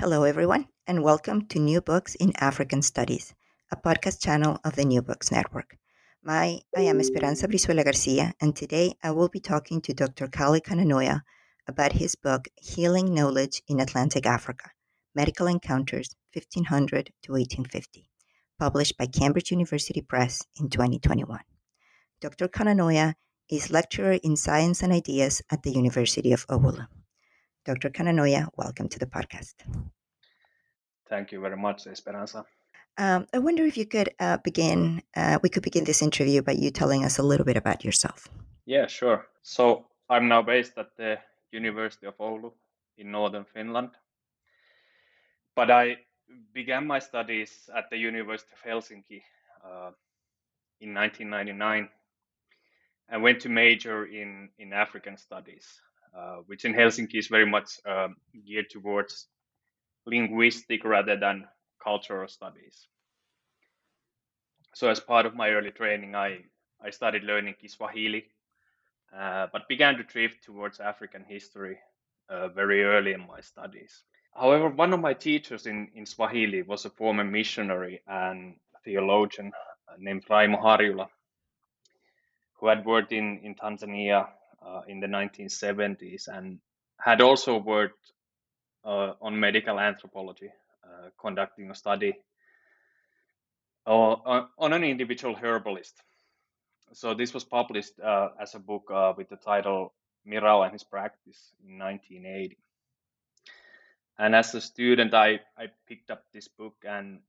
Hello, everyone, and welcome to New Books in African Studies, a podcast channel of the New Books Network. My, I am Esperanza Brizuela Garcia, and today I will be talking to Dr. Kalle Kananoja about his book, Healing Knowledge in Atlantic Africa Medical Encounters 1500 to 1850, published by Cambridge University Press in 2021. Dr. Kananoja is lecturer in science and ideas at the University of Oulu. Dr. Kananoja, welcome to the podcast. Thank you very much, Esperanza. Um, I wonder if you could uh, begin, uh, we could begin this interview by you telling us a little bit about yourself. Yeah, sure. So I'm now based at the University of Oulu in northern Finland. But I began my studies at the University of Helsinki uh, in 1999 and went to major in, in African studies, which in Helsinki is very much um, geared towards linguistic rather than cultural studies. So as part of my early training, I, I started learning Kiswahili, uh, but began to drift towards African history uh, very early in my studies. However, one of my teachers in, in Swahili was a former missionary and theologian uh, named Raimo Harjula, who had worked in, in Tanzania uh, in the 1970s and had also worked uh, on medical anthropology, uh, conducting a study on, on an individual herbalist. So this was published uh, as a book uh, with the title Mirau and His Practice in 1980. And as a student, I, I picked up this book and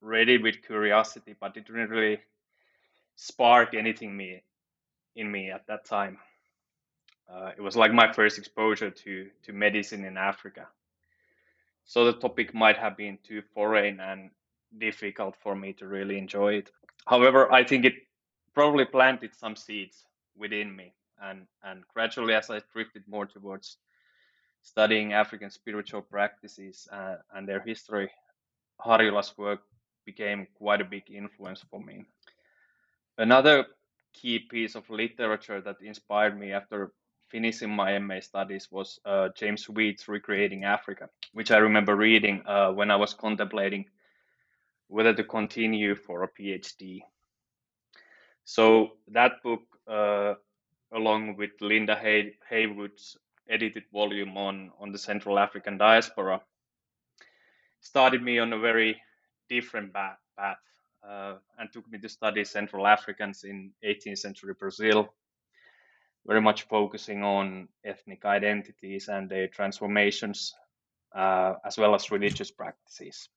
read it with curiosity, but it didn't really spark anything me in me at that time. Uh, it was like my first exposure to to medicine in Africa. So the topic might have been too foreign and difficult for me to really enjoy it. However, I think it probably planted some seeds within me, and and gradually, as I drifted more towards studying African spiritual practices uh, and their history, Harjula's work became quite a big influence for me. Another key piece of literature that inspired me after finishing my MA studies was uh, James Sweet's Recreating Africa, which I remember reading uh, when I was contemplating whether to continue for a PhD. So that book, uh, along with Linda Hay- Heywood's edited volume on, on the Central African diaspora, started me on a very different path uh, and took me to study Central Africans in 18th century Brazil, very much focusing on ethnic identities and their transformations, uh, as well as religious practices.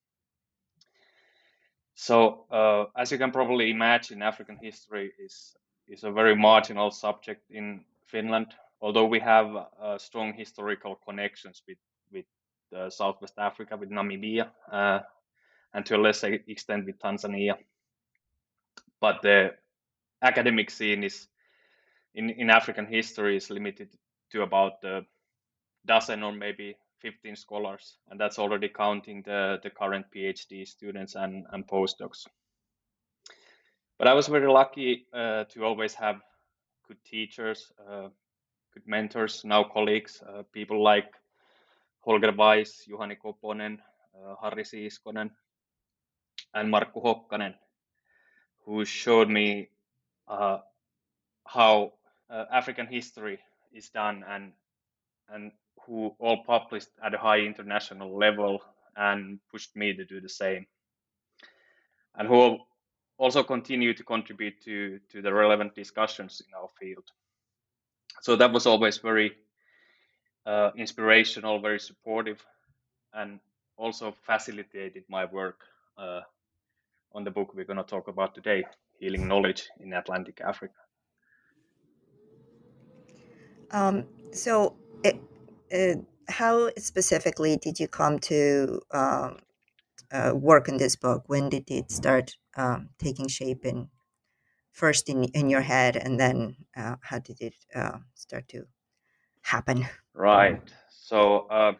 So, uh, as you can probably imagine, African history is is a very marginal subject in Finland. Although we have uh, strong historical connections with with uh, Southwest Africa, with Namibia, uh, and to a lesser extent with Tanzania, but the academic scene is in, in African history is limited to about a dozen or maybe 15 scholars, and that's already counting the, the current PhD students and, and postdocs. But I was very lucky uh, to always have good teachers, uh, good mentors, now colleagues, uh, people like Holger Weiss, Juhani Koponen, uh, Harri Siiskonen, and Markku Hokkanen, who showed me uh, how uh, African history is done and and who all published at a high international level and pushed me to do the same. And who also continue to contribute to, to the relevant discussions in our field. So that was always very uh, inspirational, very supportive, and also facilitated my work uh, on the book we're going to talk about today, Healing Knowledge in Atlantic Africa. Um, so, it, uh, how specifically did you come to um, uh, work on this book? When did it start um, taking shape in first in in your head, and then uh, how did it uh, start to happen? Right. So uh,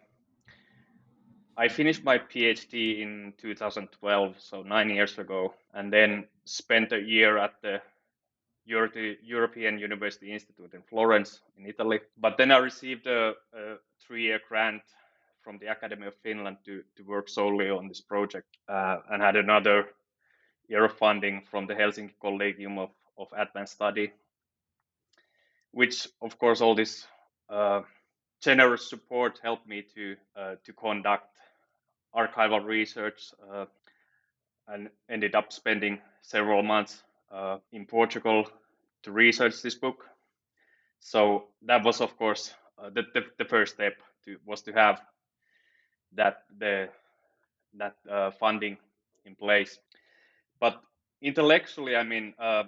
I finished my PhD in 2012, so nine years ago, and then spent a year at the Euro- European University Institute in Florence, in Italy. But then I received a, a three-year grant from the Academy of Finland to, to work solely on this project uh, and had another year of funding from the Helsinki Collegium of, of Advanced Study, which, of course, all this uh, generous support helped me to, uh, to conduct archival research uh, and ended up spending several months uh, in Portugal to research this book. So that was, of course, uh, the, the, the first step to, was to have that the that uh, funding in place. But intellectually, I mean, uh,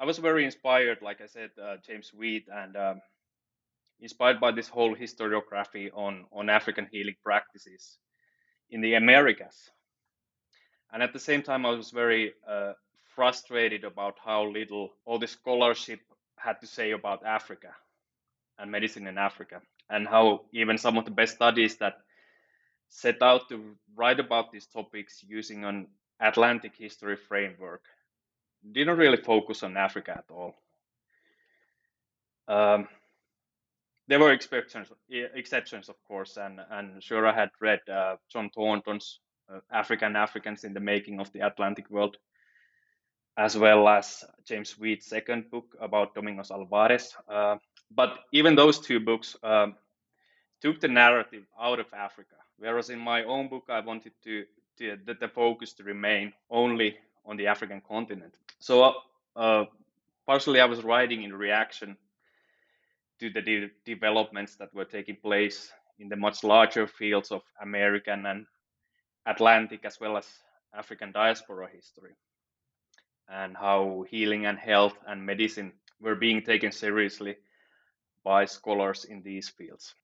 I was very inspired, like I said, uh, James Sweet, and um, inspired by this whole historiography on on African healing practices in the Americas. And at the same time, I was very uh, frustrated about how little all the scholarship had to say about Africa and medicine in Africa and how even some of the best studies that set out to write about these topics using an Atlantic history framework didn't really focus on Africa at all. Um, there were exceptions, exceptions of course, and and sure I had read uh, John Thornton's uh, African Africans in the Making of the Atlantic World, as well as James Sweet's second book about Domingos Álvares. Uh, but even those two books um, took the narrative out of Africa. Whereas in my own book, I wanted to, to the, the focus to remain only on the African continent. So uh, partially, I was writing in reaction to the de- developments that were taking place in the much larger fields of American and Atlantic as well as African diaspora history, and how healing and health and medicine were being taken seriously by scholars in these fields.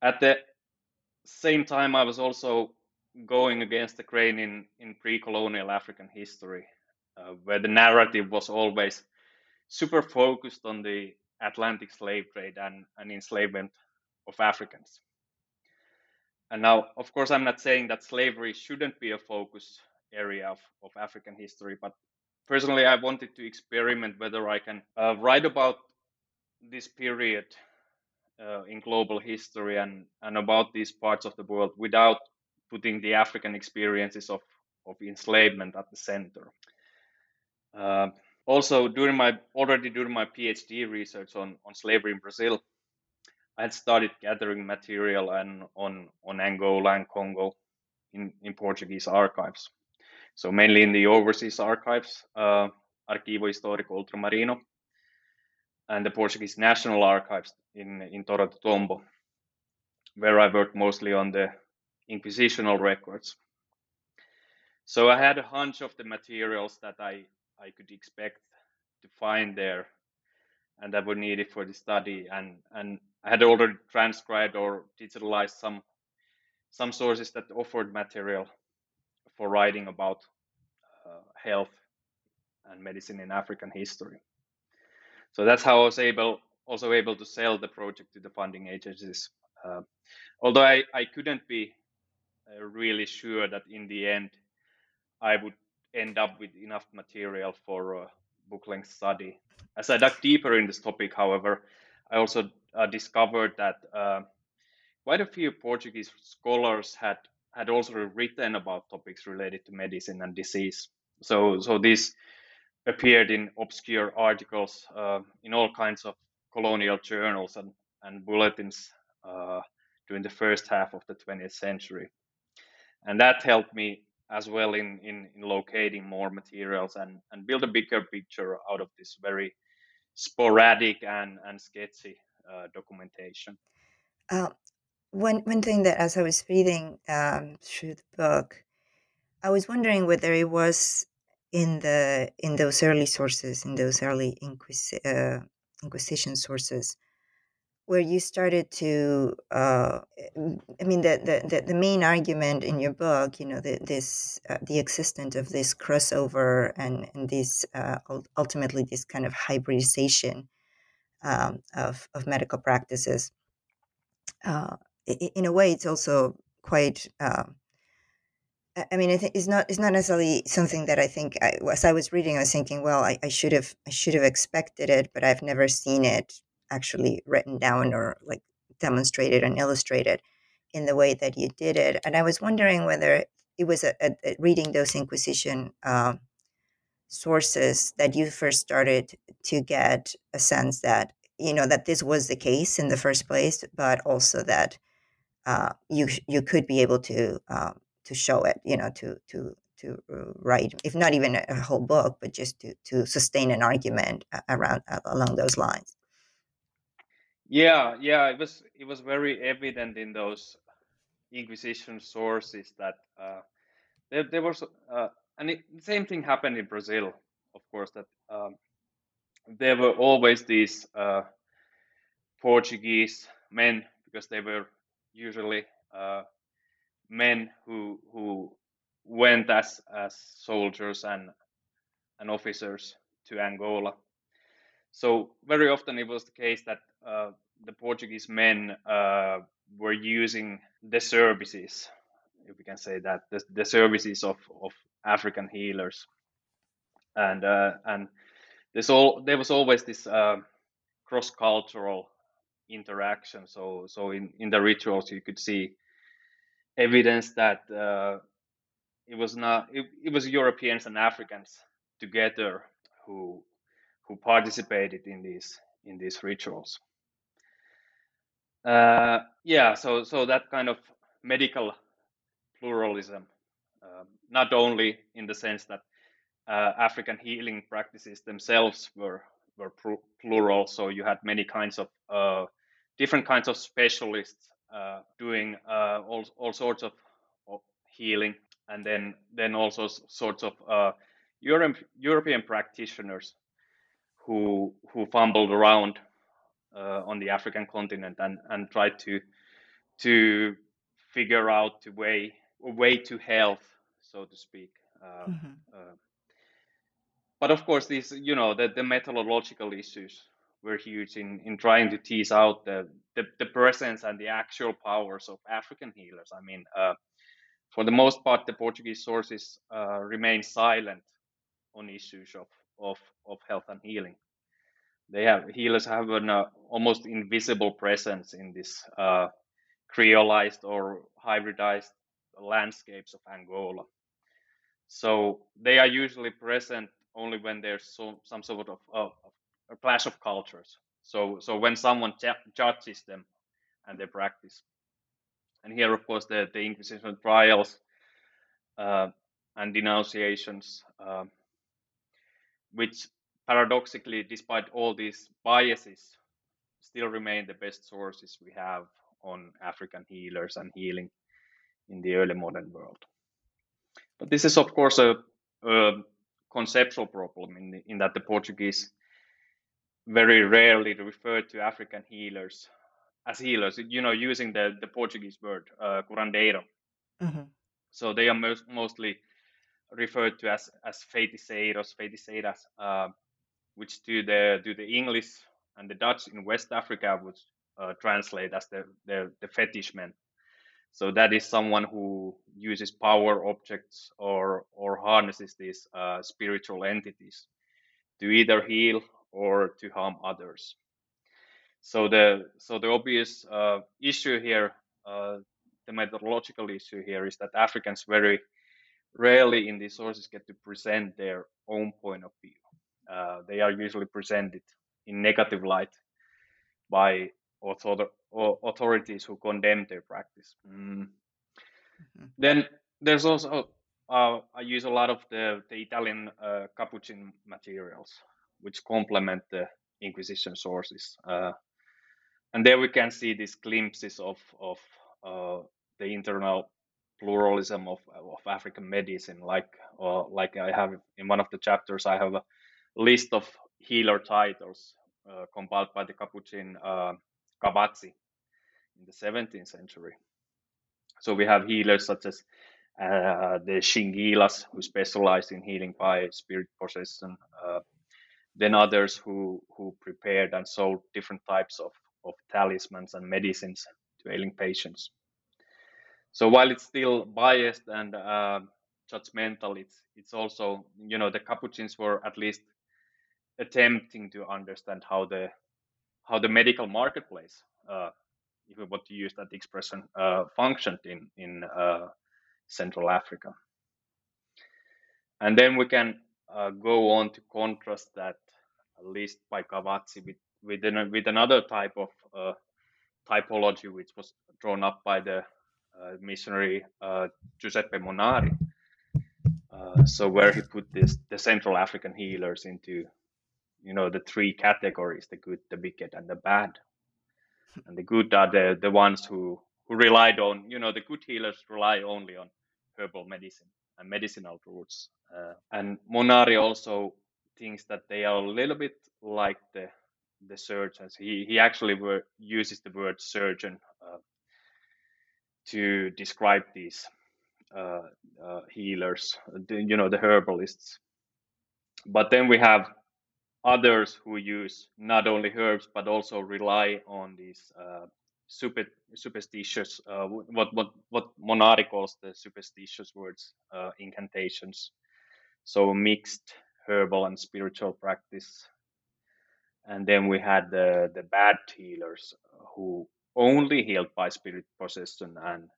At the same time, I was also going against the grain in, in pre colonial African history, uh, where the narrative was always super focused on the Atlantic slave trade and, and enslavement of Africans. And now, of course, I'm not saying that slavery shouldn't be a focus area of, of African history, but personally, I wanted to experiment whether I can uh, write about this period uh, in global history and, and about these parts of the world without putting the African experiences of, of enslavement at the center. Uh, also, during my already during my PhD research on, on slavery in Brazil, I had started gathering material and on on Angola and Congo in, in Portuguese archives. So mainly in the overseas archives, uh, Histórico Ultramarino, and the Portuguese National Archives in, in Torre do Tombo, where I worked mostly on the inquisitional records. So I had a hunch of the materials that I, I could expect to find there and that were needed for the study. And, and I had already transcribed or digitalized some some sources that offered material for writing about uh, health and medicine in African history. So that's how I was able also able to sell the project to the funding agencies Uh, although I, I couldn't be uh, really sure that in the end I would end up with enough material for a book length study. As I dug deeper in this topic, however, I also uh, discovered that uh, quite a few Portuguese scholars had had also written about topics related to medicine and disease. So, so this appeared in obscure articles uh, in all kinds of colonial journals and, and bulletins uh, during the first half of the 20th century. And that helped me as well in, in, in locating more materials and, and build a bigger picture out of this very sporadic and, and sketchy uh, documentation. Uh, one one thing that as I was reading um, through the book, I was wondering whether it was in the in those early sources, in those early Inquis- uh, Inquisition sources, where you started to. Uh, I mean, the, the the the main argument in your book, you know, the, this uh, the existence of this crossover and and this uh, ultimately this kind of hybridization um, of of medical practices. Uh, in a way, it's also quite. Um, I mean, it's not it's not necessarily something that I think. I, as I was reading, I was thinking, well, I, I should have I should have expected it, but I've never seen it actually written down or like demonstrated and illustrated in the way that you did it. And I was wondering whether it was a, a, a reading those Inquisition uh, sources that you first started to get a sense that you know that this was the case in the first place, but also that uh, you you could be able to um, to show it, you know, to to to uh, write, if not even a, whole book, but just to to sustain an argument around along those lines. Yeah, yeah, it was it was very evident in those Inquisition sources that uh, there there was, uh, and it, the same thing happened in Brazil, of course, that um, there were always these uh, Portuguese men because they were usually uh, men who who went as as soldiers and and officers to Angola. So very often it was the case that uh, the Portuguese men uh, were using the services, if we can say that, the, the services of, of African healers, and uh, and there's all there was always this uh, cross cultural interaction. So so in in the rituals you could see evidence that uh, it was not it, it was Europeans and Africans together who who participated in these in these rituals. Uh, yeah, so so that kind of medical pluralism, uh, not only in the sense that uh, African healing practices themselves were were plural, so you had many kinds of uh, different kinds of specialists uh, doing uh, all, all sorts of, of, healing and then then also sorts of uh, Europe, European practitioners who who fumbled around uh, on the African continent and, and tried to to figure out the way a way to health, so to speak. Uh, mm-hmm. Uh, but of course, these you know the, the methodological issues were huge in, in trying to tease out the, the, the presence and the actual powers of African healers. I mean, uh, for the most part, the Portuguese sources uh, remain silent on issues of, of, of health and healing. They have healers have an uh, almost invisible presence in this uh, creolized or hybridized landscapes of Angola. So they are usually present only when there's so, some sort of, of a clash of cultures. So so when someone judges them and their practice, and here of course the the Inquisition trials uh, and denunciations, uh, which paradoxically, despite all these biases, still remain the best sources we have on African healers and healing in the early modern world. But this is of course a, a conceptual problem in, the, in that the Portuguese very rarely refer to African healers as healers, you know, using the, the Portuguese word, uh, curandeiro. Mm-hmm. So they are most, mostly referred to as, as feiticeiros, feiticeiras, uh, which to the, to the English and the Dutch in West Africa would, uh, translate as the, the the fetish man. So that is someone who uses power objects or or harnesses these uh, spiritual entities to either heal or to harm others. So the so the obvious uh, issue here, uh, the methodological issue here, is that Africans very rarely in these sources get to present their own point of view. Uh, they are usually presented in negative light by author- authorities who condemn their practice. Mm. Mm-hmm. Then there's also uh, I use a lot of the the Italian uh, Capuchin materials, which complement the Inquisition sources, uh, and there we can see these glimpses of of uh, the internal pluralism of of African medicine. Like uh, like I have in one of the chapters, I have a list of healer titles uh, compiled by the Capuchin uh, Cavazzi in the 17th century. So we have healers such as uh, the Shingilas, who specialized in healing by spirit possession. Then others who who prepared and sold different types of, of talismans and medicines to ailing patients. So while it's still biased and uh, judgmental, it's it's also you know the Capuchins were at least attempting to understand how the how the medical marketplace, uh, if we want to use that expression, uh, functioned in in uh, Central Africa. And then we can uh, go on to contrast that, list by Cavazzi, with with, an, with another type of uh, typology, which was drawn up by the uh, missionary Giuseppe Monari. so where he put this the Central African healers into you know the three categories the good the wicked and the bad and the good are the the ones who who relied on you know the good healers rely only on herbal medicine medicinal roots uh, and monari also thinks that they are a little bit like the the surgeons. He he actually were, uses the word surgeon uh, to describe these uh, uh healers the, you know the herbalists. But then we have others who use not only herbs but also rely on these uh, super, superstitious uh, what what what Monari calls the superstitious words uh, incantations. So mixed herbal and spiritual practice. And then we had the the bad healers who only healed by spirit possession and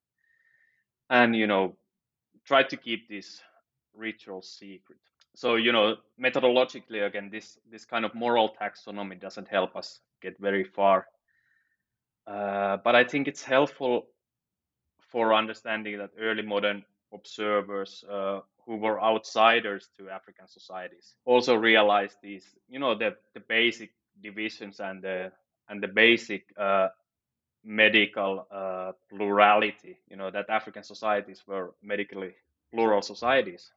and you know try to keep this ritual secret. So you know methodologically again this this kind of moral taxonomy doesn't help us get very far uh, but i think it's helpful for understanding that early modern observers uh, who were outsiders to african societies also realized these you know the, the basic divisions and the and the basic uh, medical uh, plurality you know that african societies were medically plural societies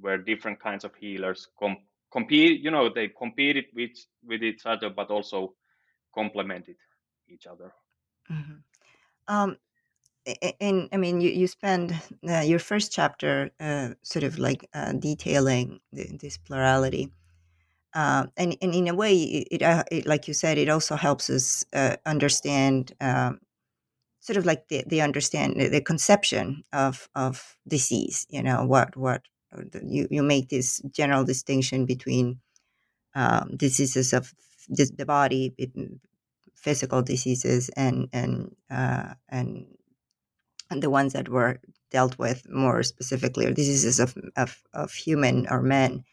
where different kinds of healers com- compete you know they competed with with each other but also complemented each other mm-hmm. um, and I mean, you, you spend uh, your first chapter uh, sort of like uh, detailing the, this plurality. Uh, and, and in a way, it, it, uh, it, like you said, it also helps us uh, understand um, sort of like the, the understand the conception of, of disease, you know, what, what you, you make this general distinction between um, diseases of the, the body, physical diseases, and and uh, and and the ones that were dealt with more specifically, or diseases of of, of human or men.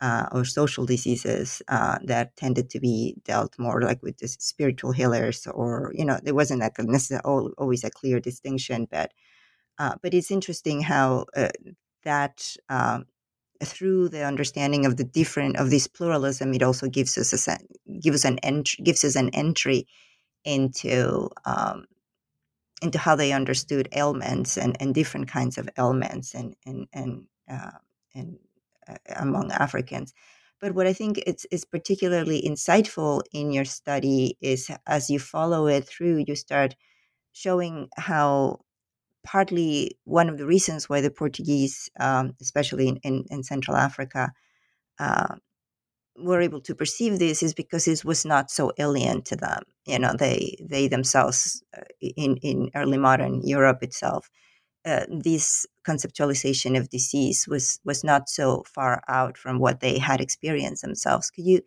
Uh, or social diseases uh, that tended to be dealt more like with the spiritual healers, or you know, there wasn't a necessarily always a clear distinction, but uh, but it's interesting how uh, that um, through the understanding of the different of this pluralism, it also gives us a gives an entry gives us an entry into um, into how they understood ailments and, and different kinds of ailments and and and uh, and uh, among Africans. But what I think it's is particularly insightful in your study is as you follow it through, you start showing how partly one of the reasons why the Portuguese, um, especially in, in, in, Central Africa, uh, were able to perceive this is because it was not so alien to them. You know, they they themselves uh, in in early modern Europe itself, uh, this conceptualization of disease was was not so far out from what they had experienced themselves. Could you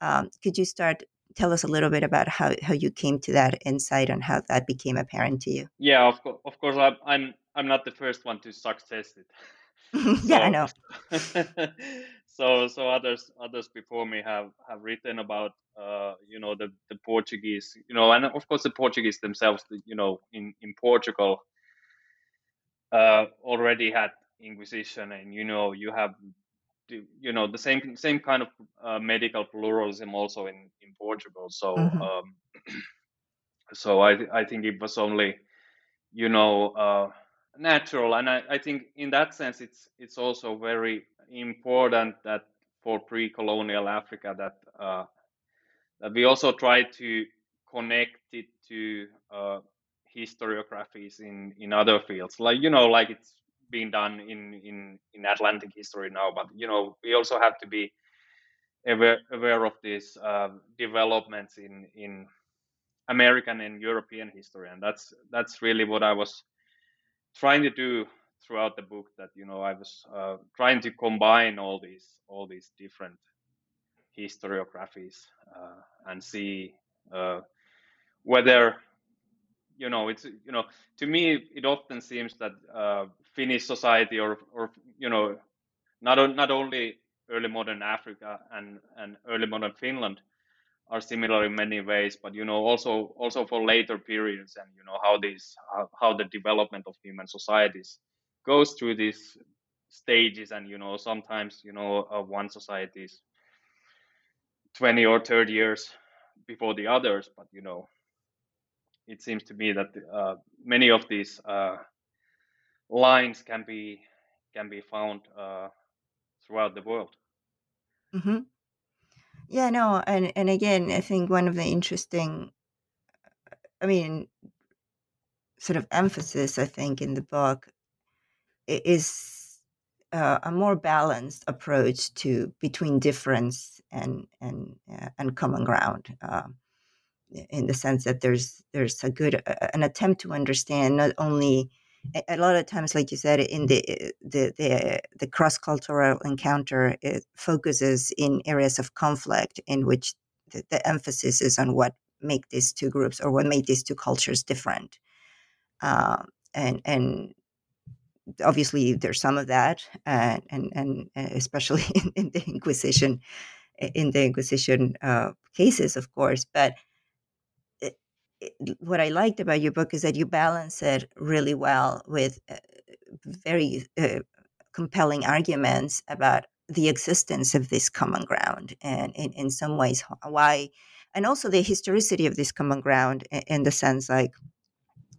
um, could you start tell us a little bit about how, how you came to that insight and how that became apparent to you? Yeah, of course, of course, I'm I'm I'm not the first one to success it. yeah, I know. so so others others before me have have written about uh, you know the the Portuguese you know and of course the Portuguese themselves you know in in Portugal uh, already had Inquisition and you know you have you know the same same kind of uh, medical pluralism also in in Portugal. So mm-hmm. um, so I I think it was only you know uh, natural. And I, I think in that sense it's it's also very important that for pre-colonial Africa that uh, that we also try to connect it to uh, historiographies in in other fields. Like you know like it's being done in in in Atlantic history now but you know we also have to be aware aware of these uh, developments in in American and European history and that's that's really what I was trying to do throughout the book that you know I was uh, trying to combine all these all these different historiographies uh, and see uh, whether you know it's you know to me it often seems that uh, Finnish society or or you know not not only early modern Africa and and early modern Finland are similar in many ways but you know also also for later periods and you know how these how, how the development of human societies goes through these stages and you know sometimes you know uh, one society is 20 or 30 years before the others but you know it seems to me that uh, many of these uh, lines can be can be found uh, throughout the world mm-hmm. yeah no and and again i think one of the interesting i mean sort of emphasis i think in the book is uh, a more balanced approach to between difference and and uh, and common ground uh, in the sense that there's there's a good an attempt to understand not only a lot of times like you said in the the the, the cross cultural encounter focuses in areas of conflict in which the, the, emphasis is on what make these two groups or what made these two cultures different uh, and and obviously there's some of that, uh, and and uh, especially in, in, the Inquisition, in the Inquisition uh, cases, of course. But what I liked about your book is that you balance it really well with uh, very uh, compelling arguments about the existence of this common ground, and in, in some ways why, and also the historicity of this common ground in the sense like.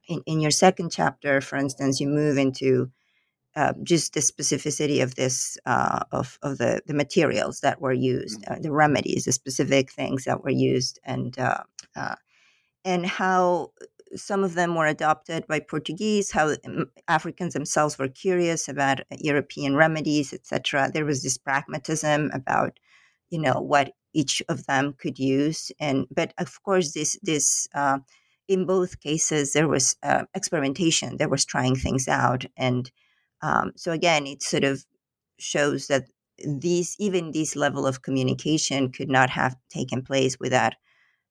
In, in your second chapter, for instance, you move into uh, just the specificity of this uh, of of the the materials that were used, mm-hmm. uh, the remedies, the specific things that were used, and uh, uh, and how uh, some of them were adopted by Portuguese, how um, Africans themselves were curious about uh, European remedies, etc. There was this pragmatism about, you know, what each of them could use, and but of course this this uh, in both cases there was experimentation. There was trying things out and um, so again, it sort of shows that these even this level of communication could not have taken place without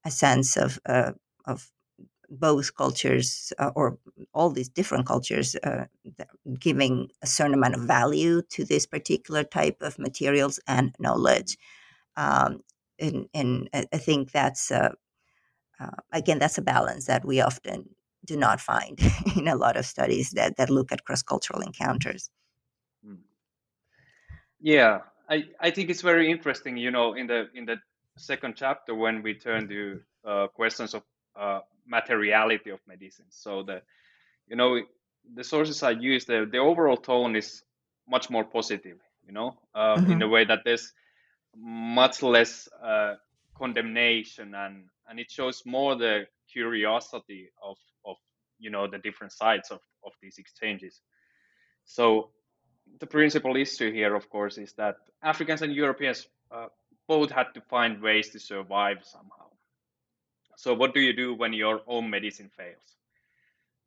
a sense of uh, of both cultures uh, or all these different cultures uh, giving a certain amount of value to this particular type of materials and knowledge. Um, and, and, I think that's uh, uh, again that's a balance that we often do not find in a lot of studies that, that look at cross cultural encounters. Hmm. Yeah, I, I think it's very interesting. You know, in the in the second chapter when we turn to uh, questions of uh, materiality of medicine. So the you know the sources I use the the overall tone is much more positive. You know, uh, mm-hmm. in a way that there's much less uh, condemnation and and it shows more the curiosity of of you know the different sides of of these exchanges so the principal issue here of course is that africans and europeans uh, both had to find ways to survive somehow. So, what do you do when your own medicine fails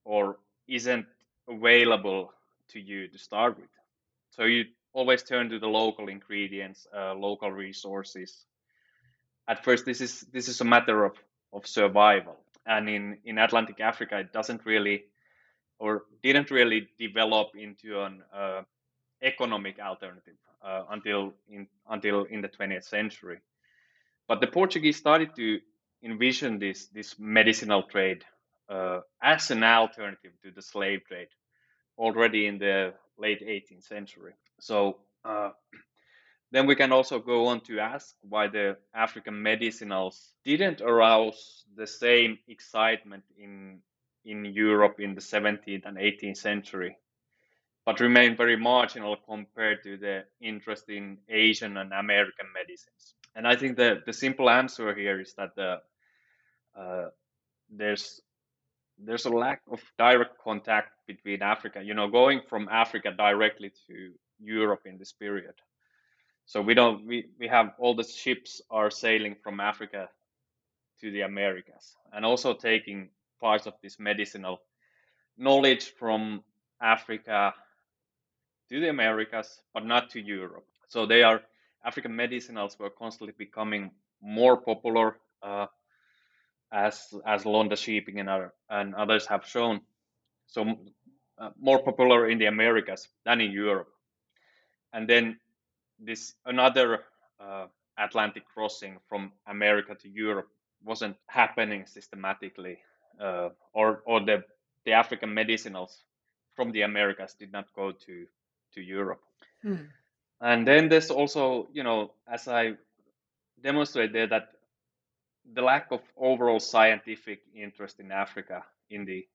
or isn't available to you to start with? So, you always turn to the local ingredients, uh, local resources. At first, this is this is a matter of, of survival, and in in Atlantic Africa, it doesn't really or didn't really develop into an uh, economic alternative uh, until in until in the 20th century. But the Portuguese started to envision this this medicinal trade uh, as an alternative to the slave trade already in the late 18th century. So uh, then we can also go on to ask why the African medicinals didn't arouse the same excitement in in Europe in the 17th and 18th century, but remained very marginal compared to the interest in Asian and American medicines. And I think the, the simple answer here is that the, uh, there's there's a lack of direct contact between Africa. You know, going from Africa directly to Europe in this period. So we don't we, we have all the ships are sailing from Africa to the Americas and also taking parts of this medicinal knowledge from Africa to the Americas, but not to Europe. So they are African medicinals were constantly becoming more popular uh, as as Londa Schiebinger and, other, and others have shown. So uh, more popular in the Americas than in Europe and then this another uh, Atlantic crossing from America to Europe wasn't happening systematically, uh, or or the the African medicinals from the Americas did not go to to Europe. Hmm. And then there's also, you know, as I demonstrated there, that the lack of overall scientific interest in Africa in the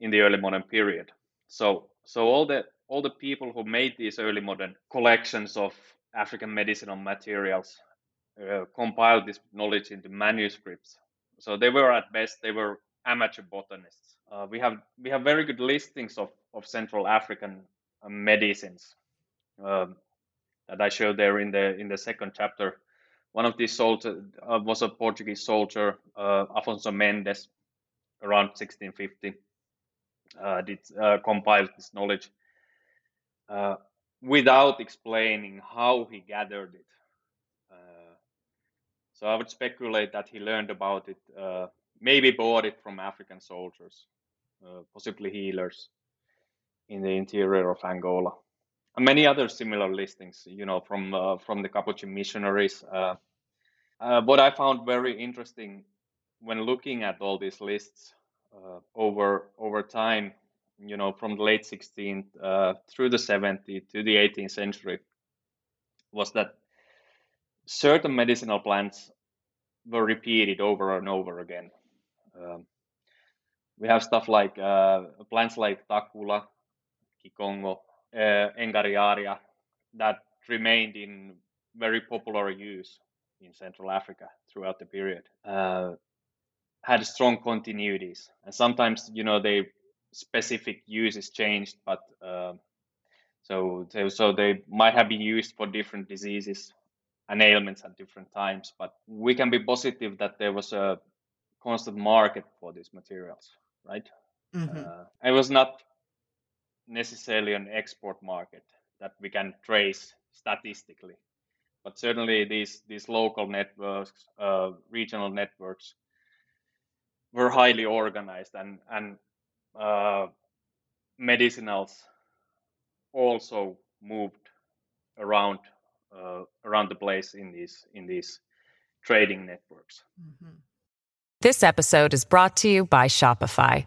in the early modern period. So so all the all the people who made these early modern collections of African medicinal materials uh, compiled this knowledge into manuscripts. So they were at best they were amateur botanists. Uh, we have we have very good listings of of Central African uh, medicines um, that I showed there in the in the second chapter. One of these soldiers uh, was a Portuguese soldier, uh, Afonso Mendes, around 1650. Uh, did compile this knowledge uh, without explaining how he gathered it. Uh, so I would speculate that he learned about it, uh, maybe bought it from African soldiers, uh, possibly healers in the interior of Angola. Many other similar listings, you know, from uh, from the Capuchin missionaries. what I found very interesting when looking at all these lists over over time you know, from the late 16th uh, through the 17th to the 18th century was that certain medicinal plants were repeated over and over again. Um, we have stuff like uh, plants like Takula, Kikongo, uh, Engariaria that remained in very popular use in Central Africa throughout the period. Uh, had strong continuities, and sometimes you know they specific use is changed, but uh, so so they might have been used for different diseases and ailments at different times. But we can be positive that there was a constant market for these materials, right? Mm-hmm. Uh, it was not necessarily an export market that we can trace statistically, but certainly these these local networks, uh, regional networks, were highly organized and and uh, medicinals also moved around uh, around the place in these in these trading networks. Mm-hmm. This episode is brought to you by Shopify.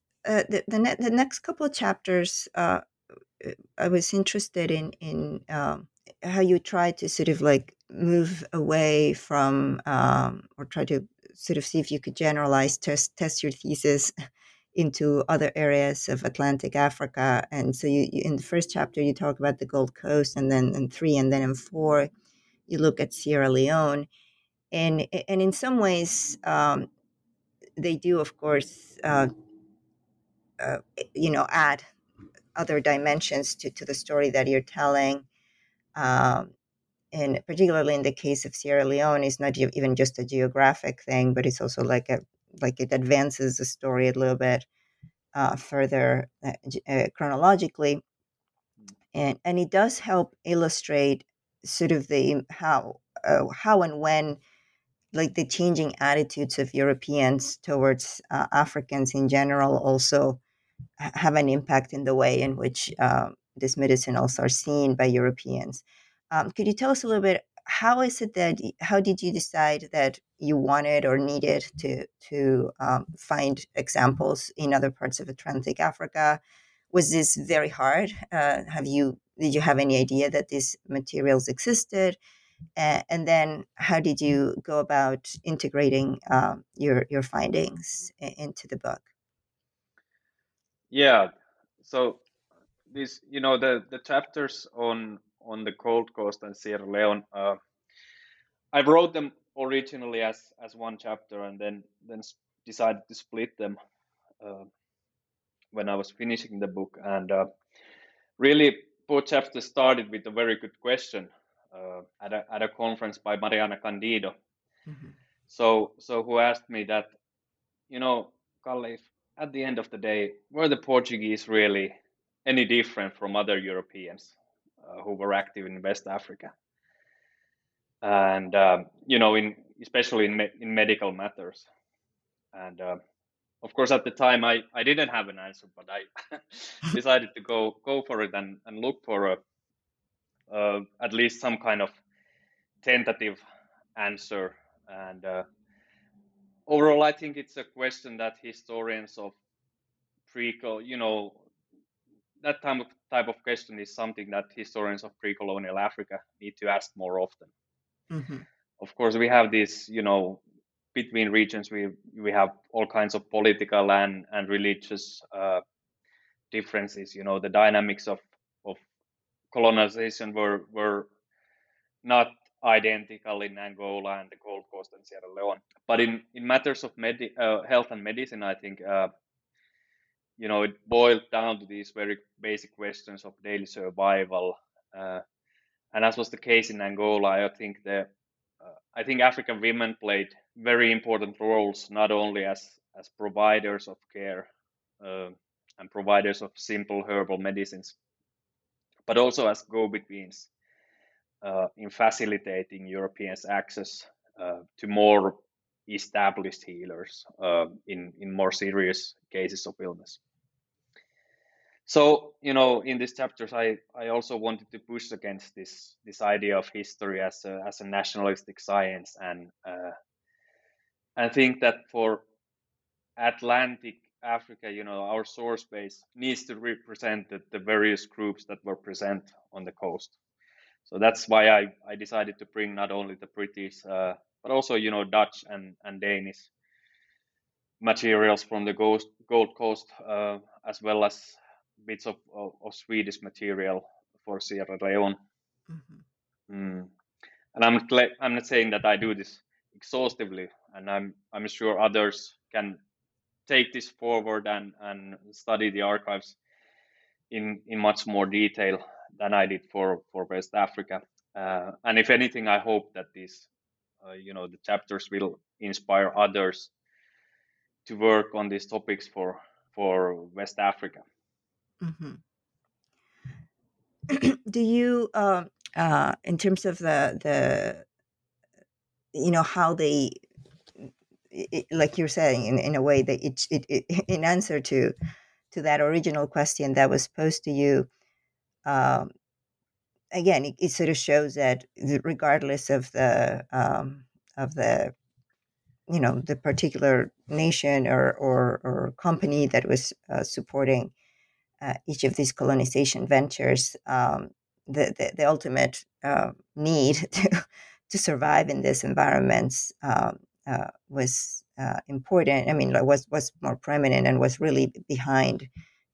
uh, the the, ne- the, next couple of chapters uh, I was interested in in um, how you try to sort of like move away from um, or try to sort of see if you could generalize test test your thesis into other areas of Atlantic Africa. And so you, you, in the first chapter you talk about the Gold Coast, and then in three, and then in four, you look at Sierra Leone, and and in some ways um, they do, of course, uh, uh, you know, add other dimensions to to the story that you're telling. Um, and particularly in the case of Sierra Leone, it's not even just a geographic thing, but it's also like a like it advances the story a little bit uh, further uh, uh, chronologically, and and it does help illustrate sort of the how uh, how and when like the changing attitudes of Europeans towards uh, Africans in general also have an impact in the way in which um, these medicinals are seen by Europeans. Um, could you tell us a little bit how is it that how did you decide that you wanted or needed to to um, find examples in other parts of Atlantic Africa? Was this very hard? Uh, have you did you have any idea that these materials existed? Uh, and then how did you go about integrating um, your your findings into the book? Yeah, so these you know the the chapters on on the Gold Coast and Sierra Leone. Uh, I wrote them originally as as one chapter, and then then decided to split them uh, when I was finishing the book. And uh, really, both chapters started with a very good question uh, at a at a conference by Mariana Candido. Mm-hmm. So so who asked me that, you know, Kalle, if at the end of the day, were the Portuguese really any different from other Europeans? Uh, who were active in West Africa, and um, you know, in especially in me- in medical matters, and uh, of course at the time I, I didn't have an answer, but I decided to go go for it and, and look for a uh, at least some kind of tentative answer. And uh, overall, I think it's a question that historians of pre-col, you know, that time of type of question is something that historians of pre-colonial Africa need to ask more often. Mm-hmm. Of course, we have this, you know, between regions we we have all kinds of political and and religious uh, differences. You know, the dynamics of of colonization were were not identical in Angola and the Gold Coast and Sierra Leone. But in in matters of med- uh, health and medicine, I think uh, you know, it boiled down to these very basic questions of daily survival. Uh, and as was the case in Angola, I think the uh, I think African women played very important roles, not only as as providers of care uh, and providers of simple herbal medicines, but also as go-betweens uh, in facilitating Europeans' access uh, to more established healers uh, in in more serious cases of illness. So you know, in these chapters, I I also wanted to push against this this idea of history as a as a nationalistic science, and uh, I think that for Atlantic Africa, you know, our source base needs to represent the, the various groups that were present on the coast. So that's why I, I decided to bring not only the British, uh, but also, you know, Dutch and, and Danish materials from the Gold, Gold Coast, uh, as well as bits of, of, of Swedish material for Sierra Leone. Mm-hmm. Mm. And I'm I'm not saying that I do this exhaustively, and I'm I'm sure others can take this forward and, and study the archives in in much more detail than I did for for West Africa. Uh, and if anything, I hope that these uh, you know the chapters will inspire others to work on these topics for for West Africa. Mm-hmm. Do you, uh, uh, in terms of the the, you know how they, it, like you're saying, in, in a way that it, it, it in answer to to that original question that was posed to you, um, again, it, it, sort of shows that regardless of the um, of the you know the particular nation or or, or company that was uh, supporting uh, each of these colonization ventures, um, the, the, the ultimate uh, need to to survive in these environments um, uh, was uh, important. I mean, was was more prominent and was really behind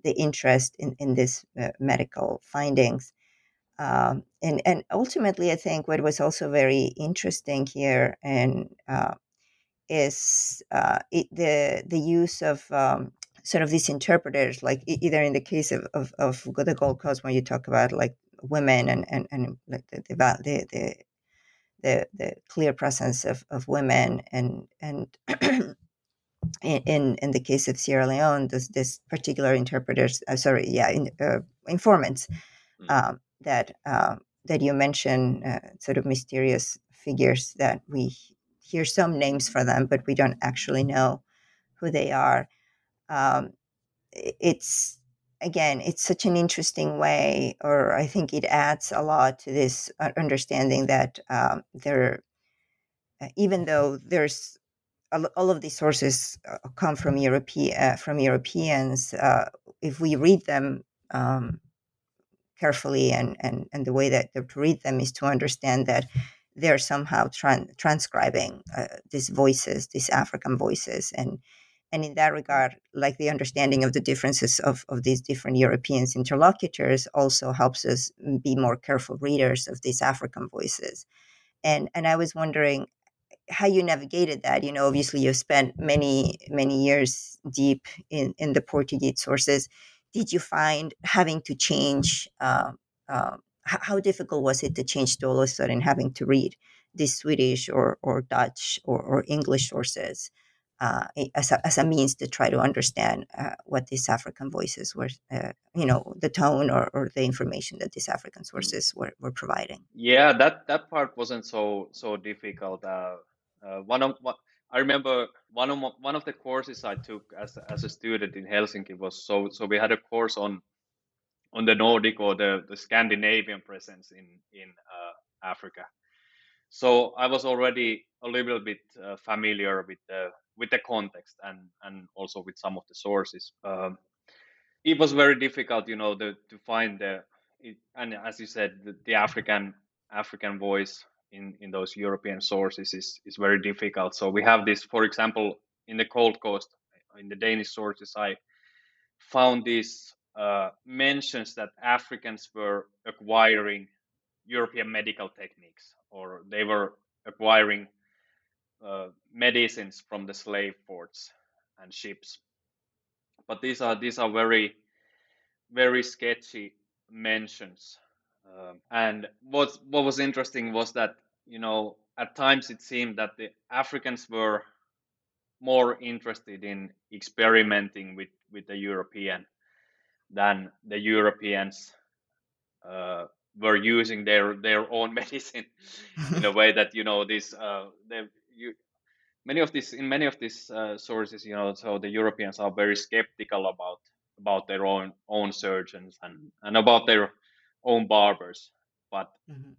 the interest in in these uh, medical findings. Um, and and ultimately, I think what was also very interesting here and uh, is uh, it, the the use of um, sort of these interpreters, like either in the case of, of, of the Gold Coast, when you talk about like women and, and, and like the, the, the, the, the clear presence of, of women and, and in, in the case of Sierra Leone, this, this particular interpreters, uh, sorry, yeah, in, uh, informants mm. um, that, uh, that you mentioned, uh, sort of mysterious figures that we hear some names for them, but we don't actually know who they are um, it's again it's such an interesting way or i think it adds a lot to this uh, understanding that um, there even though there's all of these sources uh, come from Europe, uh, from Europeans. Uh, if we read them um, carefully, and, and and the way that to read them is to understand that they're somehow tran- transcribing uh, these voices, these African voices, and and in that regard, like the understanding of the differences of, of these different Europeans interlocutors also helps us be more careful readers of these African voices. And and I was wondering how you navigated that. You know, obviously you've spent many, many years deep in, in the Portuguese sources. Did you find having to change uh, uh, how difficult was it to change to all of a sudden having to read these Swedish or, or Dutch or, or English sources? uh, as, a, as a means to try to understand uh, what these African voices were, uh, you know, the tone or, or the information that these African mm. sources were, were providing. Yeah, that, that part wasn't so so difficult. Uh, uh, one of I remember one of one of the courses I took as as a student in Helsinki was so so we had a course on on the Nordic or the, the Scandinavian presence in in uh, Africa. So I was already a little bit familiar with the with the context and and also with some of the sources. Um, it was very difficult, you know, the, to find the it, and as you said, the, the, African African voice in in those European sources is is very difficult. So we have this, for example, in the Gold Coast, in the Danish sources, I found these uh, mentions that Africans were acquiring European medical techniques, or they were acquiring uh, medicines from the slave ports and ships. But these are these are very very sketchy mentions. Um, and what what was interesting was that you know at times it seemed that the Africans were more interested in experimenting with with the European than the Europeans uh, were using their their own medicine in a way that you know this uh, they you many of these in many of these uh, sources you know so the europeans are very skeptical about about their own own surgeons and and about their own barbers but mm-hmm.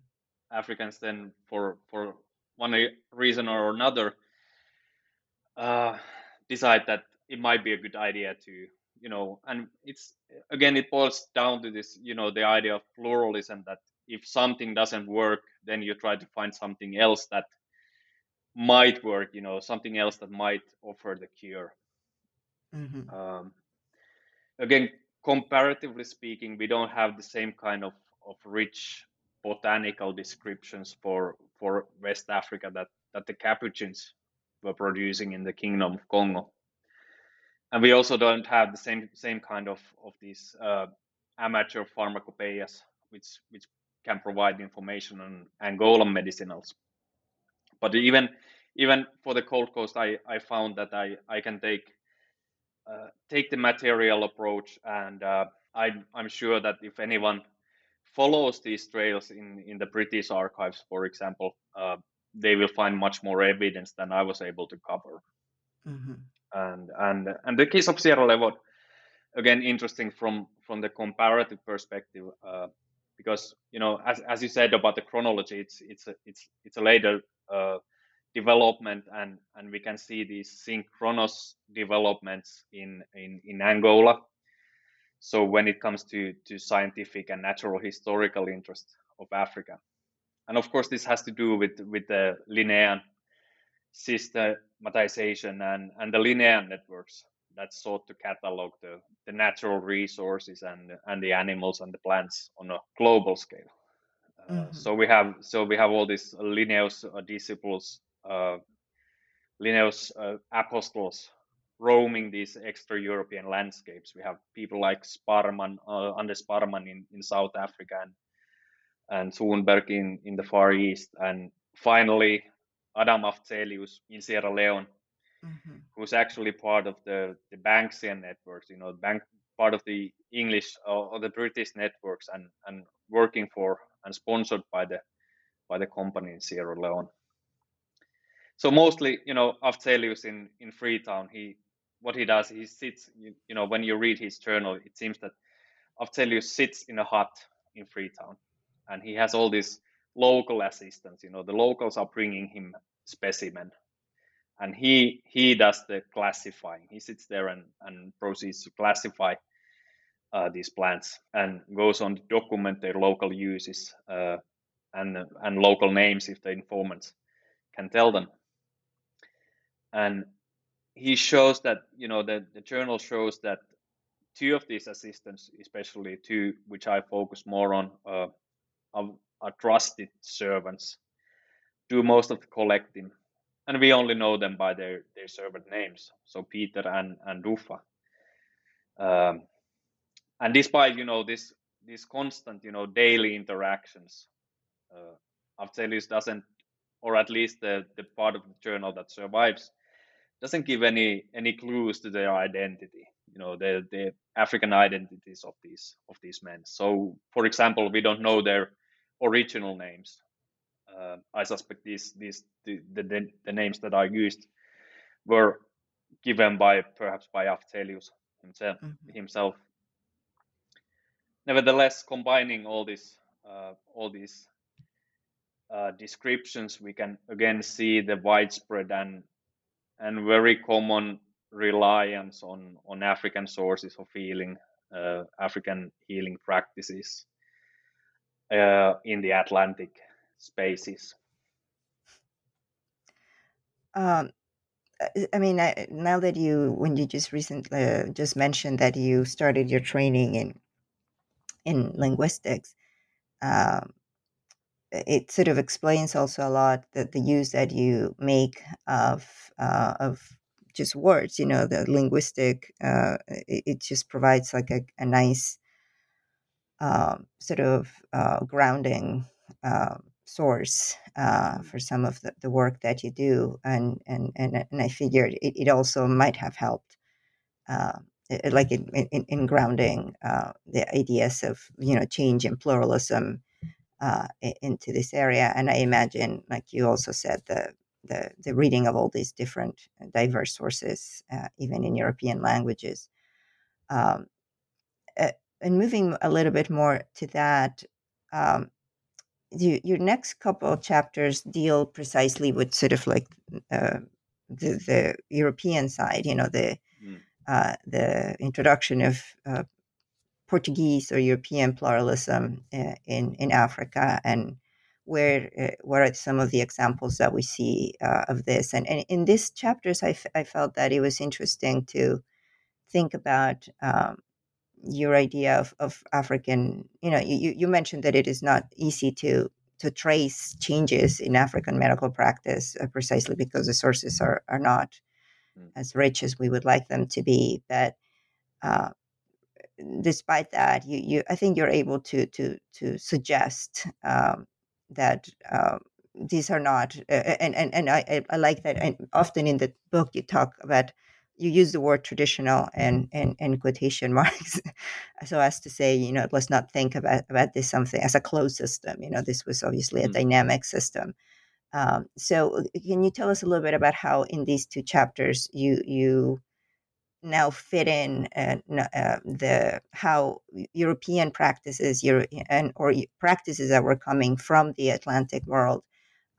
africans then for for one reason or another uh, decide that it might be a good idea to you know and it's again it boils down to this you know the idea of pluralism that if something doesn't work then you try to find something else that might work you know something else that might offer the cure mm-hmm. um, again comparatively speaking we don't have the same kind of, of rich botanical descriptions for for west africa that that the capuchins were producing in the kingdom of congo. And we also don't have the same same kind of of these uh, amateur pharmacopoeias which which can provide information on angolan medicinals. But even even for the Gold Coast, I, I found that I, I can take take the material approach, and uh, I, I'm sure that if anyone follows these trails in, in the British archives, for example, uh, they will find much more evidence than I was able to cover. Mm-hmm. And and and the case of Sierra Leone, again, interesting from from the comparative perspective, uh, because you know, as as you said about the chronology, it's it's a, it's it's a later uh, development and and we can see these synchronous developments in in in Angola So when it comes to to scientific and natural historical interest of Africa, and of course this has to do with with the Linnean systematization and and the Linnean networks that sought to catalog the, the natural resources and and the animals and the plants on a global scale. Uh, mm-hmm. So we have so we have all these Linnaeus uh, disciples, uh, Linnaeus uh, apostles roaming these extra European landscapes. We have people like Sparrman, uh, Anders Sparrman in, in South Africa and and Thunberg in, in the Far East, and finally Adam Afzelius in Sierra Leone, mm-hmm. who's actually part of the, the Banksian networks, you know, bank part of the English or, or the British networks and, and working for and sponsored by the by the company in Sierra Leone. So mostly, you know, Afzelius in, in Freetown, he what he does, he sits, you, you know, when you read his journal, it seems that Afzelius sits in a hut in Freetown and he has all these local assistants, you know, the locals are bringing him specimen. And he he does the classifying. He sits there and and proceeds to classify uh, these plants and goes on to document their local uses uh, and and local names if the informants can tell them and he shows that you know the, the journal shows that two of these assistants especially two which i focus more on uh, are, are trusted servants do most of the collecting. And we only know them by their their servant names so peter and and rufa um, and despite you know this this constant you know daily interactions uh, Afzelius doesn't or at least the the part of the journal that survives doesn't give any any clues to their identity you know the the african identities of these of these men so for example we don't know their original names uh, I suspect these these the, the, the names that are used were given by perhaps by Afzelius himself mm-hmm. himself. Nevertheless, combining all this uh, all these uh, descriptions, we can again see the widespread and and very common reliance on on African sources of healing, uh, African healing practices uh, in the Atlantic spaces. Um, I mean, I, now that you, when you just recently uh, just mentioned that you started your training in in linguistics, um, it sort of explains also a lot that the use that you make of uh, of just words. You know, the linguistic. Uh, it, it, just provides like a, a nice um, sort of uh, grounding um, source uh, for some of the, the work that you do, and and and, and I figured it, it also might have helped, uh, it, like in, in, in grounding uh, the ideas of you know change and pluralism uh, into this area. And I imagine, like you also said, the the, the reading of all these different uh, diverse sources, uh, even in European languages. Um, and moving a little bit more to that, um, you, your next couple of chapters deal precisely with sort of like uh, the, the European side, you know, the mm. uh, the introduction of uh, Portuguese or European pluralism uh, in in Africa, and where uh, what are some of the examples that we see uh, of this? And, and in these chapters, I, f- I felt that it was interesting to think about um, your idea of, of African, you know, you, you mentioned that it is not easy to to trace changes in African medical practice uh, precisely because the sources are, are not mm. as rich as we would like them to be. But uh, despite that, you, you I think you're able to to to suggest um, that uh, these are not, uh, and and and I, I like that. And often in the book you talk about you use the word traditional and and, and quotation marks so as to say you know let's not think about about this something as a closed system you know this was obviously a mm-hmm. dynamic system um, so uh, can you tell us a little bit about how in these two chapters you you now fit in uh, uh, the how European practices Euro- and or practices that were coming from the Atlantic world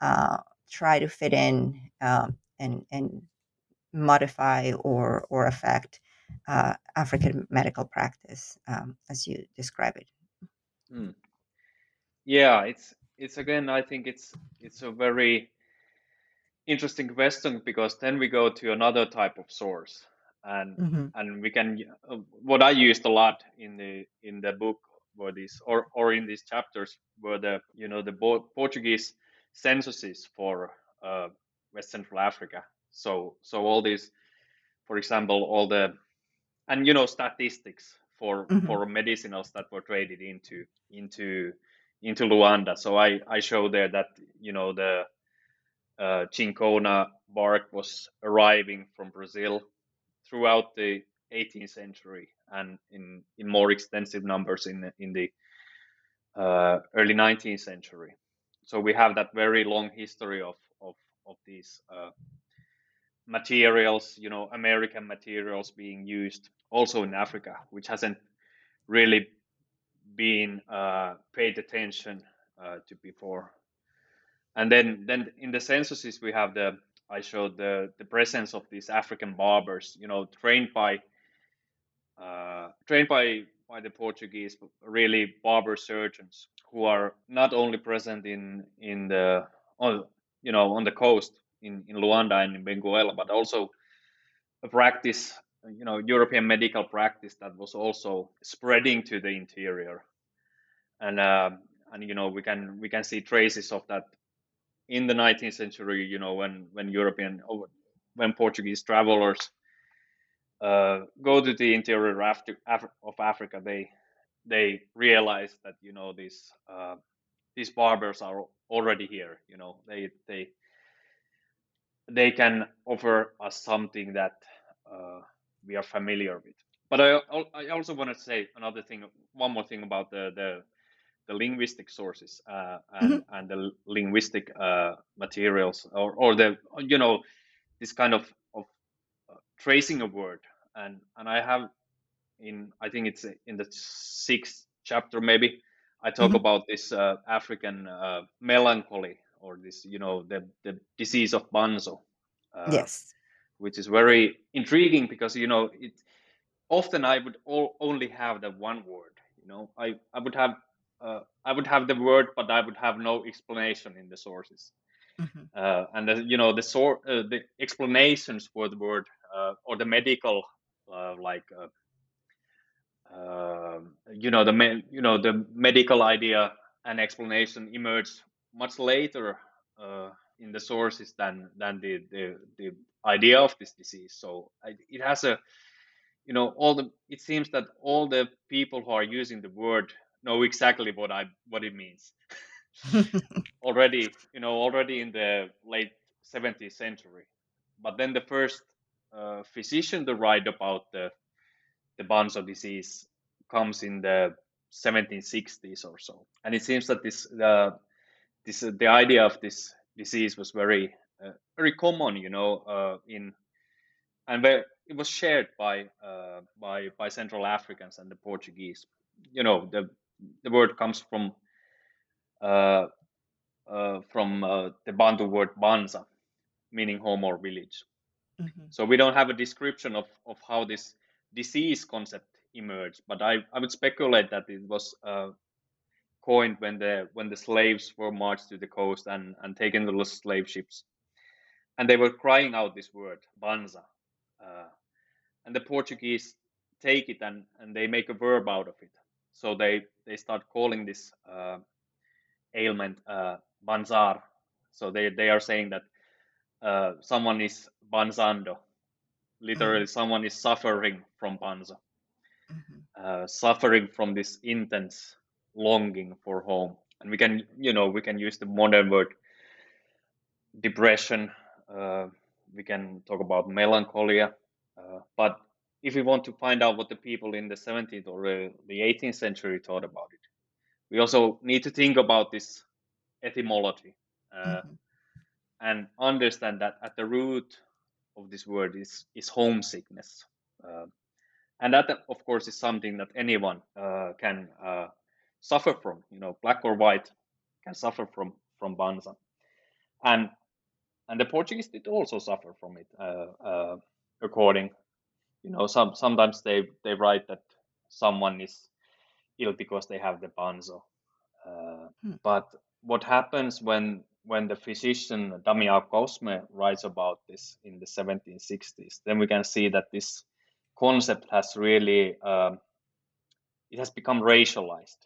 uh, try to fit in um, and and modify or or affect uh, African medical practice um, as you describe it. Mm. Yeah, it's it's again. I think it's it's a very interesting question because then we go to another type of source, and mm-hmm. and we can uh, what I used a lot in the in the book were these or or in these chapters were the you know the Portuguese censuses for uh, West Central Africa. So so all these, for example, all the and you know statistics for mm-hmm. for medicinals that were traded into into into Luanda. So I I show there that you know the uh, cinchona bark was arriving from Brazil throughout the 18th century and in in more extensive numbers in the, in the uh, early 19th century. So we have that very long history of of of these uh, materials, you know, American materials being used also in Africa, which hasn't really been uh, paid attention uh, to before. And then, then in the censuses, we have the I showed the the presence of these African barbers, you know, trained by uh, trained by by the Portuguese, really barber surgeons who are not only present in in the on you know on the coast in in Luanda and in Benguela, but also a practice you know European medical practice that was also spreading to the interior, and uh, and you know we can we can see traces of that in the 19th century. You know when when European when Portuguese travelers uh, go to the interior of Africa, they they realize that you know these uh, these barbers are already here. You know they they they can offer us something that uh, we are familiar with. But I I also want to say another thing, one more thing about the the, the linguistic sources uh, and mm-hmm. and the linguistic uh, materials or or the you know this kind of of uh, tracing a word and and I have in I think it's in the sixth chapter maybe I talk mm-hmm. about this uh, African uh, melancholy or this you know the the disease of Banzo. Uh, yes, which is very intriguing because you know it. Often I would all, only have the one word. You know, I I would have uh, I would have the word, but I would have no explanation in the sources. Mm-hmm. Uh, and the, you know the sort uh, the explanations for the word or the medical like um, you know the me- you know the medical idea and explanation emerged much later uh, in the sources than than the, the the idea of this disease. So it has a you know all the it seems that all the people who are using the word know exactly what I what it means. already you know already in the late 17th century but then the first uh, physician to write about the the Banzo disease comes in the 1760s or so, and it seems that this uh, this uh, the idea of this disease was very uh, very common, you know, uh, in and where it was shared by uh, by by Central Africans and the Portuguese. You know, the the word comes from uh, uh, from uh, the Bantu word banza, meaning home or village. Mm-hmm. So we don't have a description of, of how this disease concept emerged, but I, I would speculate that it was uh, coined when the when the slaves were marched to the coast and, and taken to the slave ships, and they were crying out this word banza, uh, and the Portuguese take it and, and they make a verb out of it. So they they start calling this uh, ailment uh, banzar. So they they are saying that uh, someone is banzando. Literally, mm-hmm. someone is suffering from banza, mm-hmm. uh, suffering from this intense longing for home. And we can, you know, we can use the modern word depression. Uh, we can talk about melancholia. Uh, but if we want to find out what the people in the 17th or the 18th century thought about it, we also need to think about this etymology. Uh, mm-hmm and understand that at the root of this word is is homesickness uh, and that of course is something that anyone uh, can uh, suffer from you know black or white can suffer from from banza and and the portuguese did also suffer from it uh, uh, according you know, some sometimes they they write that someone is ill because they have the banzo. Uh, hmm. But what happens when when the physician Damian Cosme writes about this in the 1760s, then we can see that this concept has really um, it has become racialized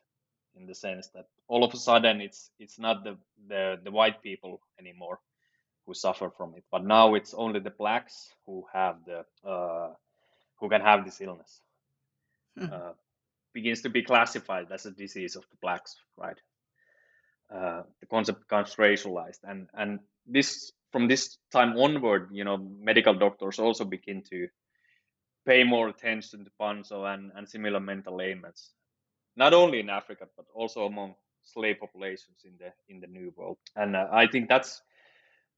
in the sense that all of a sudden it's it's not the the, the white people anymore who suffer from it, but now it's only the blacks who have the uh, who can have this illness. Mm-hmm. Uh, begins to be classified as a disease of the blacks, right? Uh, the concept becomes racialized, and and this from this time onward, you know, medical doctors also begin to pay more attention to banzo and, and similar mental ailments, not only in Africa but also among slave populations in the in the New World. And uh, I think that's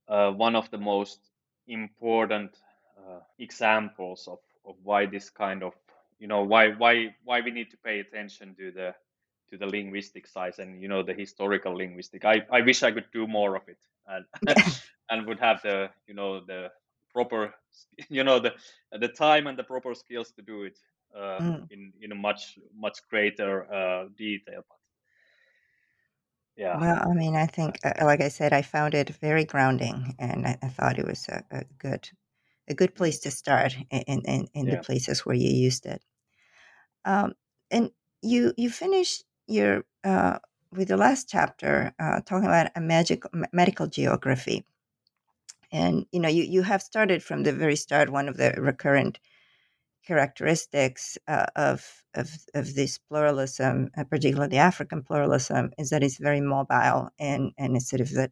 uh, one of the most important uh, examples of, of why this kind of you know why why why we need to pay attention to the to the linguistic side and you know the historical linguistic. I, I wish I could do more of it and and would have the you know the proper you know the the time and the proper skills to do it uh, mm. in in a much much greater uh, detail. But yeah. Well, I mean, I think, uh, like I said, I found it very grounding, and I, I thought it was a, a, good a good place to start in in, in yeah. the places where you used it. Um, and you you finished your uh, with the last chapter uh, talking about a magic medical geography and you know you, you have started from the very start one of the recurrent characteristics uh, of, of of this pluralism uh, particularly the african pluralism is that it's very mobile and and it's sort of that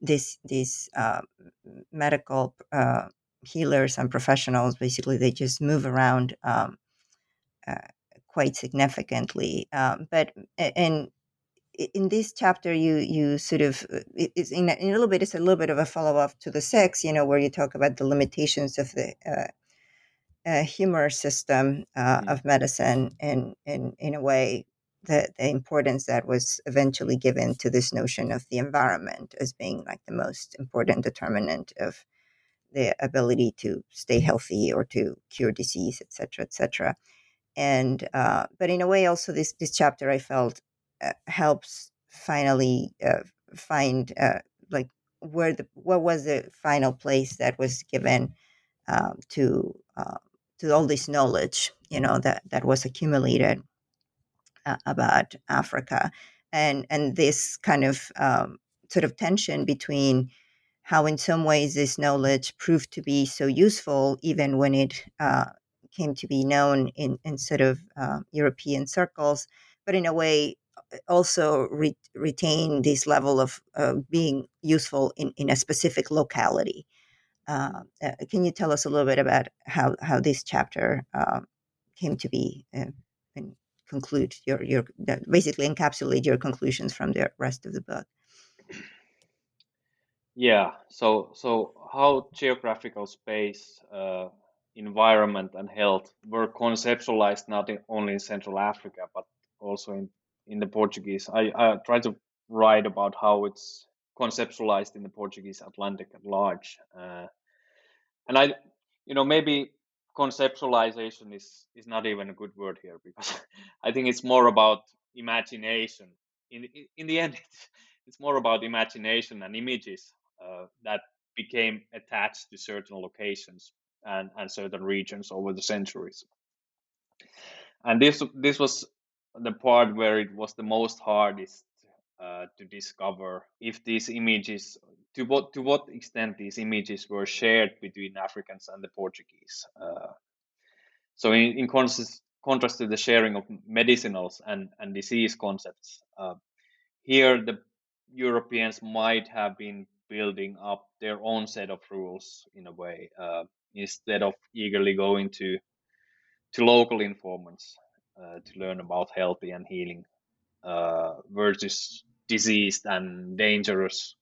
this these uh, medical uh, healers and professionals basically they just move around um, uh, quite significantly. Um, but and in this chapter, you you sort of uh, it's in a, in a little bit. It's a little bit of a follow up to the six, you know, where you talk about the limitations of the uh, uh, humor system uh, mm-hmm. of medicine, and and in a way, the the importance that was eventually given to this notion of the environment as being like the most important determinant of the ability to stay healthy or to cure disease, et cetera, et cetera. And uh, but in a way also this this chapter I felt uh, helps finally uh, find uh, like where the what was the final place that was given um, to uh, to all this knowledge you know that that was accumulated uh, about Africa. And and this kind of um, sort of tension between how in some ways this knowledge proved to be so useful even when it uh, came to be known in, in sort of uh, European circles, but in a way uh, also re- retain this level of uh, being useful in, in a specific locality. Uh, uh can you tell us a little bit about how, how this chapter um, came to be uh, and conclude your, your basically encapsulate your conclusions from the rest of the book? Yeah, so so how geographical space environment and health were conceptualized not only in Central Africa but also in, in the Portuguese. I, I try to write about how it's conceptualized in the Portuguese Atlantic at large, uh, and I, you know, maybe conceptualization is is not even a good word here because I think it's more about imagination. In in the end, it's, more about imagination and images uh, that became attached to certain locations and, and certain regions over the centuries. And this this was the part where it was the most hardest uh, to discover if these images to what to what extent these images were shared between Africans and the Portuguese. Uh, so in, in contrast, contrast to the sharing of medicinals and, and disease concepts, uh, here the Europeans might have been building up their own set of rules in a way. Uh, instead of eagerly going to to local informants uh, to learn about healthy and healing uh, versus diseased and dangerous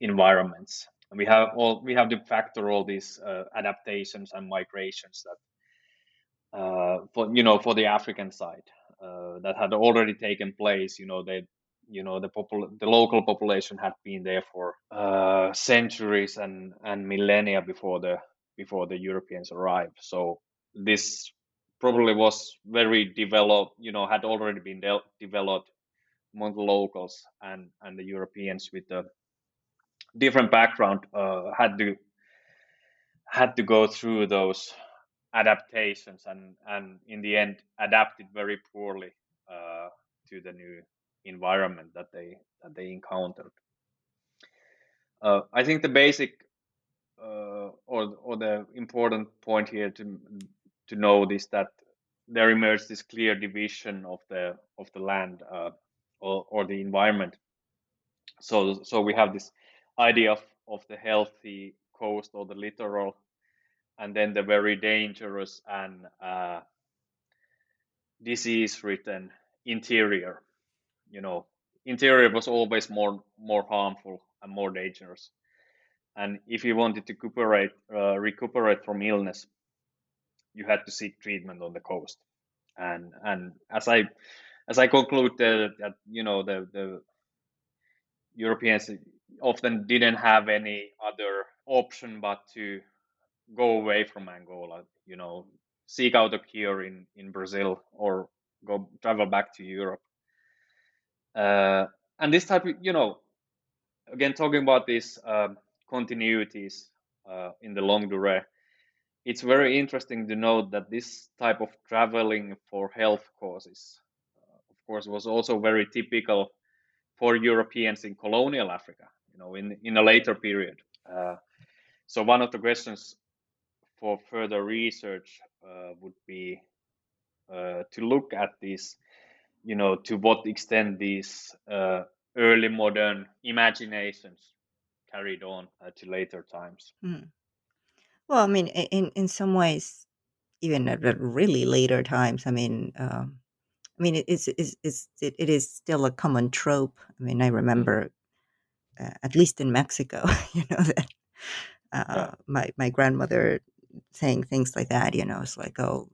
environments. And we have all we have to factor all these uh, adaptations and migrations that uh, for you know for the African side uh, that had already taken place. You know they you know the popul- the local population had been there for uh, centuries and and millennia before the before the Europeans arrived. So this probably was very developed, you know, had already been de- developed among the locals and and the Europeans with a different background uh, had to had to go through those adaptations and and in the end adapted very poorly uh, to the new environment that they that they encountered. Uh, I think the basic uh, or or the important point here to to note is that there emerged this clear division of the of the land uh, or, or the environment. So so we have this idea of, of the healthy coast or the littoral, and then the very dangerous and uh, disease-ridden interior. You know, interior was always more more harmful and more dangerous. And if you wanted to recuperate uh, recuperate from illness, you had to seek treatment on the coast. And and as I as I concluded that you know the the Europeans often didn't have any other option but to go away from Angola, you know, seek out a cure in, in Brazil or go travel back to Europe. Uh, and this type of, you know, again, talking about these uh, continuities uh, in the longue durée, it's very interesting to note that this type of traveling for health causes, uh, of course, was also very typical for Europeans in colonial Africa, you know, in, in a later period. Uh, so one of the questions for further research uh, would be to look at this, you know, to what extent these uh, early modern imaginations carried on uh, to later times. Mm. Well, I mean, in in some ways, even at really later times, I mean, um, I mean, it's, it's, it's, it, it is still a common trope. I mean, I mm. remember, uh, at least in Mexico, you know, that uh, yeah. my, my grandmother saying things like that, you know, it's like, oh,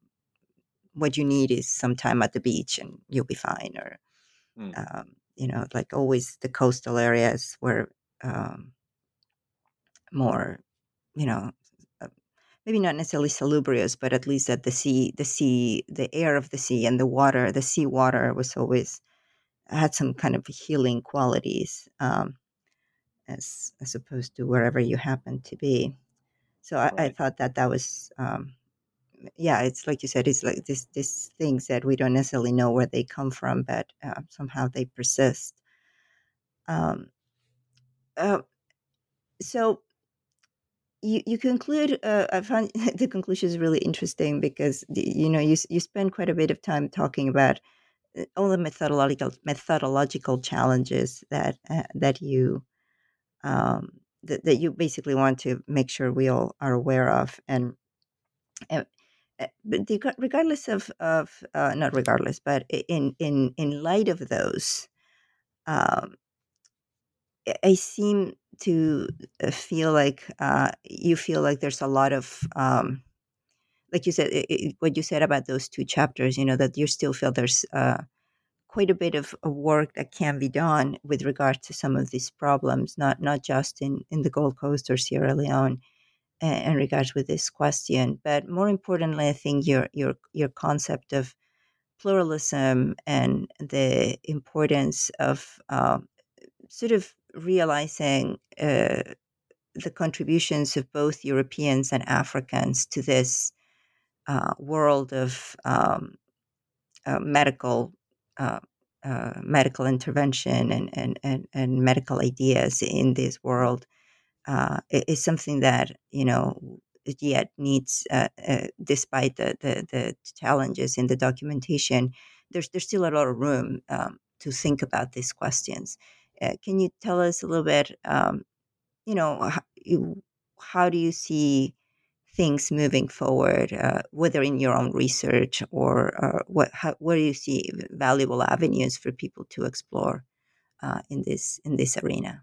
what you need is some time at the beach and you'll be fine. Or, mm. um, you know, like always the coastal areas were um, more, you know, maybe not necessarily salubrious, but at least that the sea, the sea, the air of the sea and the water, the sea water was always had some kind of healing qualities, um, as as opposed to wherever you happen to be. So I, I thought that that was, um, yeah, it's like you said, it's like this this things that we don't necessarily know where they come from, but uh, somehow they persist. Um, uh, so you, you conclude uh, i found the conclusion is really interesting because you know you, you spend quite a bit of time talking about uh, all the methodological methodological challenges that uh, that you um, that, that you basically want to make sure we all are aware of and, uh, regardless of of uh, not regardless but in in in light of those um, I seem to uh, feel like uh, you feel like there's a lot of, um, like you said, it, it, what you said about those two chapters, you know, that you still feel there's uh, quite a bit of, work that can be done with regard to some of these problems, not not just in, in the Gold Coast or Sierra Leone, in, regards with this question, but more importantly, I think your your your concept of pluralism and the importance of uh, sort of realizing uh, the contributions of both Europeans and Africans to this uh, world of um, uh, medical uh, uh, medical intervention and, and, and, and medical ideas in this world uh, is something that you know yet needs, despite the, the, the challenges in the documentation, there's there's still a lot of room um, to think about these questions. Uh, can you tell us a little bit, um, you know, how, how, do you see things moving forward, uh, whether in your own research or, or what, how, where do you see valuable avenues for people to explore uh, in this in this arena?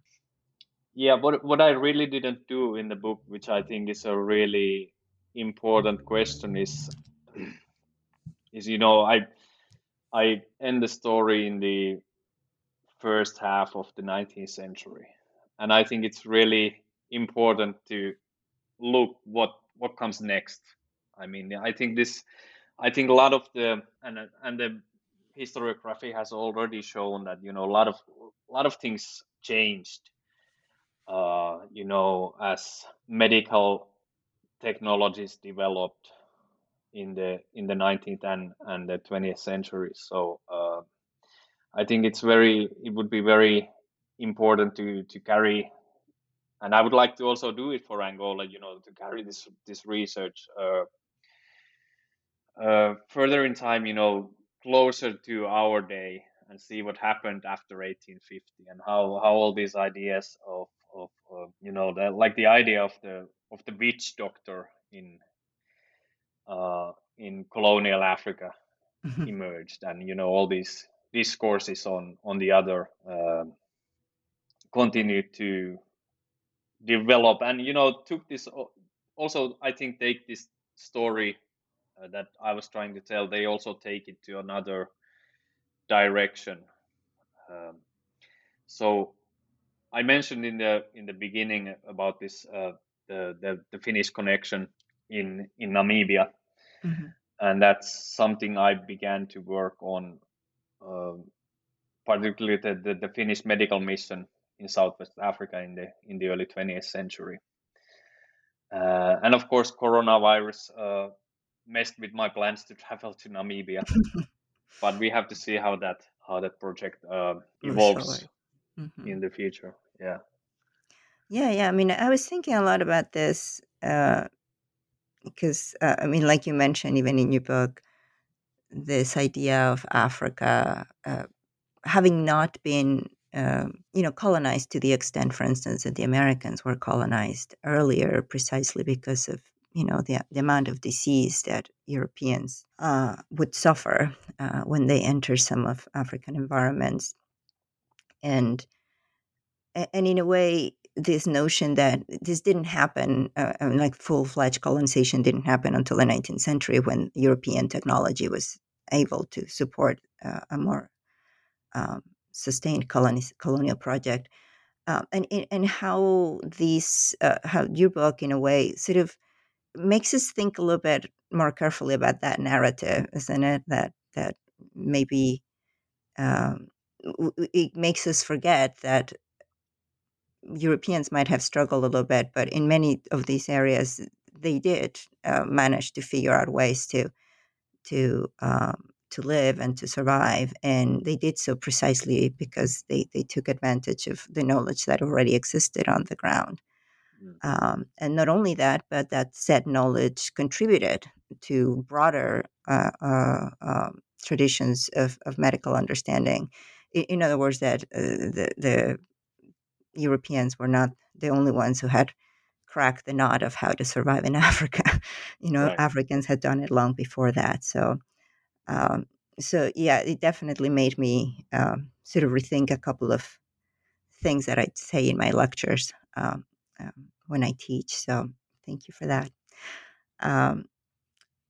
Yeah, what what I really didn't do in the book, which I think is a really important question, is is you know I I end the story in the first half of the 19th century. And I think it's really important to look what what comes next. I mean, I think this, I think a lot of the and and the historiography has already shown that you know a lot of a lot of things changed. Uh, you know, as medical technologies developed in the in the 19th and and the 20th century. So uh, I think it's very it would be very important to to carry and I would like to also do it for Angola, you know, to carry this this research uh, uh, further in time, you know, closer to our day, and see what happened after 1850, and how how all these ideas of of uh, you know, the, like the idea of the of the witch doctor in uh, in colonial Africa mm-hmm. emerged, and you know, all these discourses on on the other um, continued to develop and you know took this also i think take this story uh, that i was trying to tell they also take it to another direction um, so i mentioned in the in the beginning about this uh, the, the, the finnish connection in in namibia mm-hmm. and that's something i began to work on um, particularly the, the, the finnish medical mission in Southwest Africa in the in the early 20th century. Uh, and of course, coronavirus uh, messed with my plans to travel to Namibia. but we have to see how that how that project uh, evolves mm-hmm. in the future. Yeah. Yeah, yeah. I mean, I was thinking a lot about this because, uh, uh, I mean, like you mentioned, even in your book, this idea of Africa uh, having not been um, you know, colonized to the extent, for instance, that the Americas were colonized earlier, precisely because of you know the, the amount of disease that Europeans uh, would suffer uh, when they enter some of African environments, and and in a way, this notion that this didn't happen, uh, I mean, like full fledged colonization didn't happen until the 19th century when European technology was able to support uh, a more um, sustained colonial project, um, and and how these uh, how your book in a way sort of makes us think a little bit more carefully about that narrative, isn't it? That that maybe um, it makes us forget that Europeans might have struggled a little bit, but in many of these areas, they did uh, manage to figure out ways to to um, to live and to survive. And they did so precisely because they, they took advantage of the knowledge that already existed on the ground. Mm. Um, and not only that, but that said knowledge contributed to broader uh, uh, um, traditions of, of medical understanding. In, in other words, that uh, the, the Europeans were not the only ones who had cracked the nut of how to survive in Africa. you know, right. Africans had done it long before that. So um, so yeah, it definitely made me um, sort of rethink a couple of things that I'd say in my lectures um, um, when I teach. So thank you for that. Um,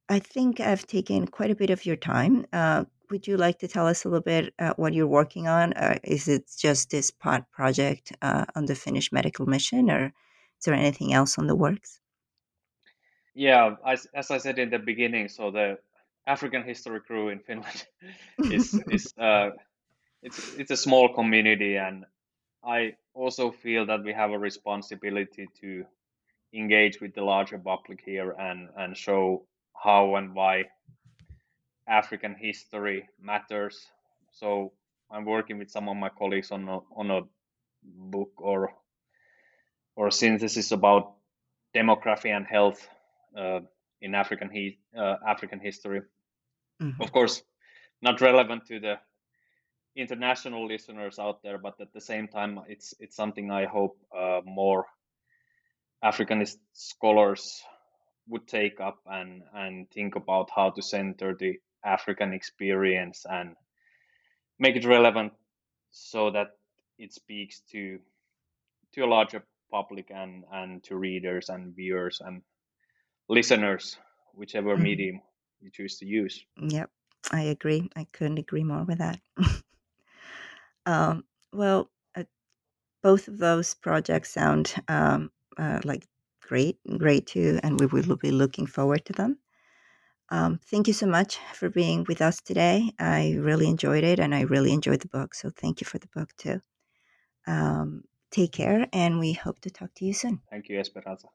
I think I've taken quite a bit of your time. Uh, would you like to tell us a little bit uh, what you're working on? Uh, is it just this pod project uh, on the Finnish medical mission, or is there anything else on the works? Yeah, as, as I said in the beginning, so the African History Crew in Finland is is uh, it's it's a small community, and I also feel that we have a responsibility to engage with the larger public here and and show how and why African history matters. So I'm working with some of my colleagues on a, on a book or or synthesis about demography and health uh, in African he, uh, African history. Mm-hmm. Of course, not relevant to the international listeners out there, but at the same time, it's it's something I hope uh, more Africanist scholars would take up and and think about how to center the African experience and make it relevant so that it speaks to to a larger public and and to readers and viewers and listeners whichever mm-hmm. medium you choose to use. Yep, I agree. I couldn't agree more with that. um, well, uh, both of those projects sound um, uh, like great, great too, and we will be looking forward to them. Um, thank you so much for being with us today. I really enjoyed it, and I really enjoyed the book. So thank you for the book too. Um, take care, and we hope to talk to you soon. Thank you, Esperanza.